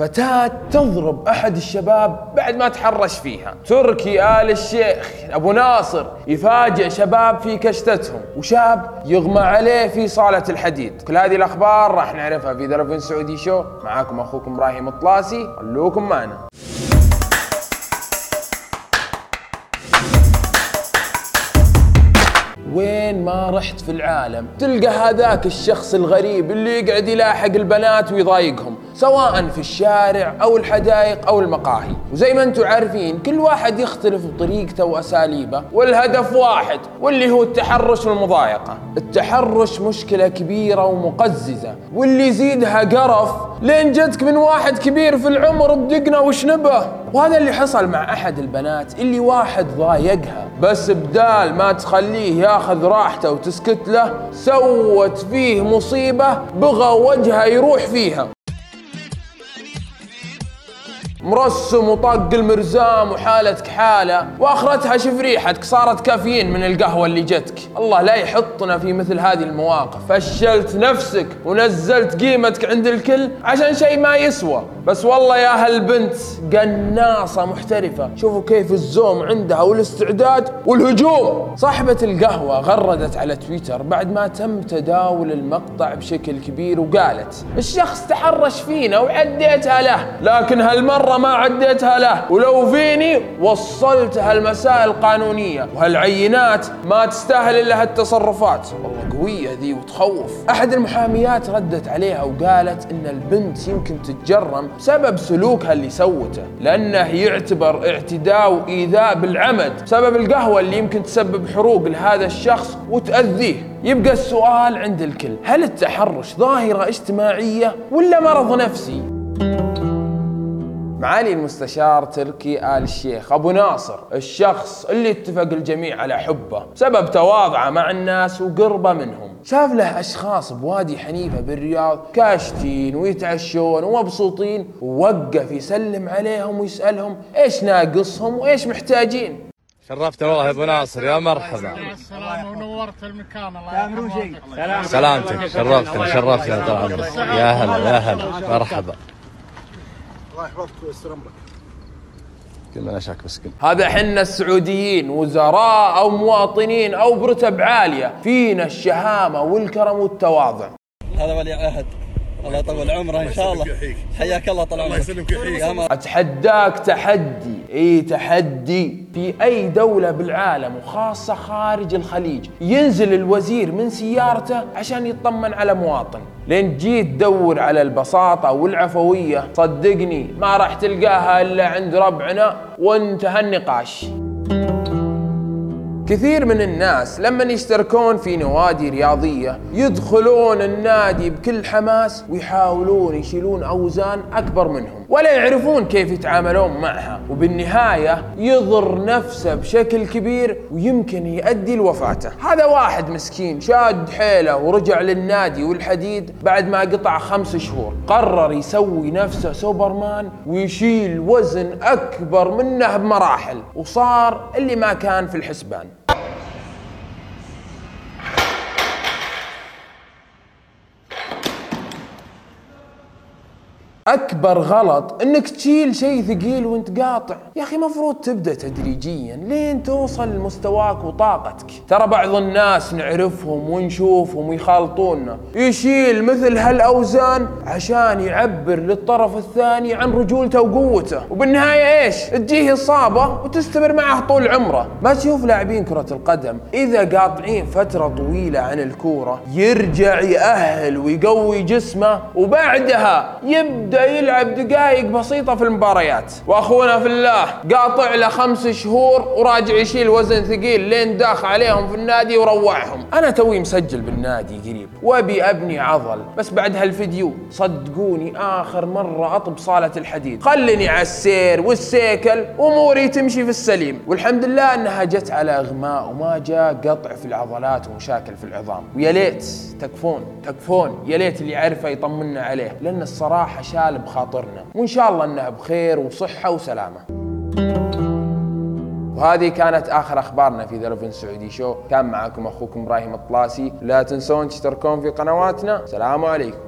فتاة تضرب أحد الشباب بعد ما تحرش فيها. تركي آل الشيخ أبو ناصر يفاجئ شباب في كشتتهم وشاب يغمى عليه في صالة الحديد. كل هذه الأخبار راح نعرفها في ذا سعودي شو؟ معاكم أخوكم إبراهيم الطلاسي خلوكم معنا. وين ما رحت في العالم تلقى هذاك الشخص الغريب اللي يقعد يلاحق البنات ويضايقهم سواء في الشارع أو الحدائق أو المقاهي. وزي ما أنتم عارفين كل واحد يختلف بطريقته وأساليبه والهدف واحد واللي هو التحرش والمضايقة. التحرش مشكلة كبيرة ومقززة واللي يزيدها قرف لين جتك من واحد كبير في العمر بدقنا وشنبه. وهذا اللي حصل مع أحد البنات اللي واحد ضايقها. بس بدال ما تخليه ياخذ راحته وتسكت له سوت فيه مصيبة بغى وجهه يروح فيها. مرسم وطق المرزام وحالتك حالة وآخرتها شوف ريحتك صارت كافيين من القهوة اللي جتك. الله لا يحطنا في مثل هذه المواقف. فشلت نفسك ونزلت قيمتك عند الكل عشان شيء ما يسوى. بس والله يا هالبنت قناصة محترفة. شوفوا كيف الزوم عندها والاستعداد والهجوم. صاحبة القهوة غردت على تويتر بعد ما تم تداول المقطع بشكل كبير وقالت الشخص تحرش فينا وعديتها له لكن هالمرة ما عديتها له. ولو فيني وصلتها المسائل القانونية. وهالعينات ما تستاهل إلا هالتصرفات. والله قوية ذي وتخوف. أحد المحاميات ردت عليها وقالت إن البنت يمكن تتجرم بسبب سلوكها اللي سوته. لأنه يعتبر اعتداء وإيذاء بالعمد. بسبب القهوة اللي يمكن تسبب حروق لهذا الشخص وتأذيه. يبقى السؤال عند الكل. هل التحرش ظاهرة اجتماعية ولا مرض نفسي؟ معالي المستشار تركي آل الشيخ أبو ناصر الشخص اللي اتفق الجميع على حبه بسبب تواضعه مع الناس وقربه منهم. شاف له أشخاص بوادي حنيفة بالرياض كاشتين ويتعشون ومبسوطين ووقف يسلم عليهم ويسألهم إيش ناقصهم وإيش محتاجين. شرفت والله يا أبو ناصر يا مرحبا. السلام ونورت المكان الله شيء سلامتك شرفتنا شرفتنا طال عمرك يا هلا يا هلا مرحبا. الله يحفظك ويستر أمرك. كلنا شاك مسكين هذا حنا السعوديين وزراء أو مواطنين أو برتب عالية. فينا الشهامة والكرم والتواضع. هذا ولي عهد. الله يطول عمره إن شاء الله. حياك الله طال عمرك. الله يسلمك مر- أتحداك تحدي. إي تحدي. في أي دولة بالعالم وخاصة خارج الخليج ينزل الوزير من سيارته عشان يطمن على مواطن. لين جيت تدور على البساطة والعفوية صدقني ما راح تلقاها إلا عند ربعنا. وانتهى النقاش. كثير من الناس لما يشتركون في نوادي رياضية يدخلون النادي بكل حماس ويحاولون يشيلون أوزان أكبر منهم ولا يعرفون كيف يتعاملون معها. وبالنهاية يضر نفسه بشكل كبير ويمكن يؤدي لوفاته. هذا واحد مسكين شاد حيله ورجع للنادي والحديد بعد ما قطع خمس شهور. قرر يسوي نفسه سوبرمان ويشيل وزن أكبر منه بمراحل. وصار اللي ما كان في الحسبان. أكبر غلط إنك تشيل شيء ثقيل وإنت قاطع. يا أخي مفروض تبدأ تدريجيا لين توصل لمستواك وطاقتك. ترى بعض الناس نعرفهم ونشوفهم ويخالطونا. يشيل مثل هالأوزان عشان يعبر للطرف الثاني عن رجولته وقوته. وبالنهاية إيش؟ تجيه إصابة وتستمر معه طول عمره. ما تشوف لاعبين كرة القدم إذا قاطعين فترة طويلة عن الكورة يرجع يأهل ويقوي جسمه وبعدها يبدأ يلعب دقائق بسيطة في المباريات. وأخونا في الله قاطع له خمس شهور وراجع يشيل وزن ثقيل لين داخ عليهم في النادي وروعهم. أنا توي مسجل بالنادي قريب وأبي أبني عضل. بس بعد هالفيديو صدقوني آخر مرة أطب صالة الحديد. خلني على السير والسيكل اموري تمشي في السليم. والحمد لله إنها جت على إغماء وما جاء قطع في العضلات ومشاكل في العظام. ويا ليت تكفون تكفون. يا ليت اللي يعرفه يطمنا عليه. لأن الصراحة شال بخاطرنا. وإن شاء الله انه بخير وصحة وسلامة. وهذه كانت آخر أخبارنا في ذا سعودي شو. كان معكم أخوكم إبراهيم الطلاسي. لا تنسون تشتركون في قنواتنا. سلام عليكم.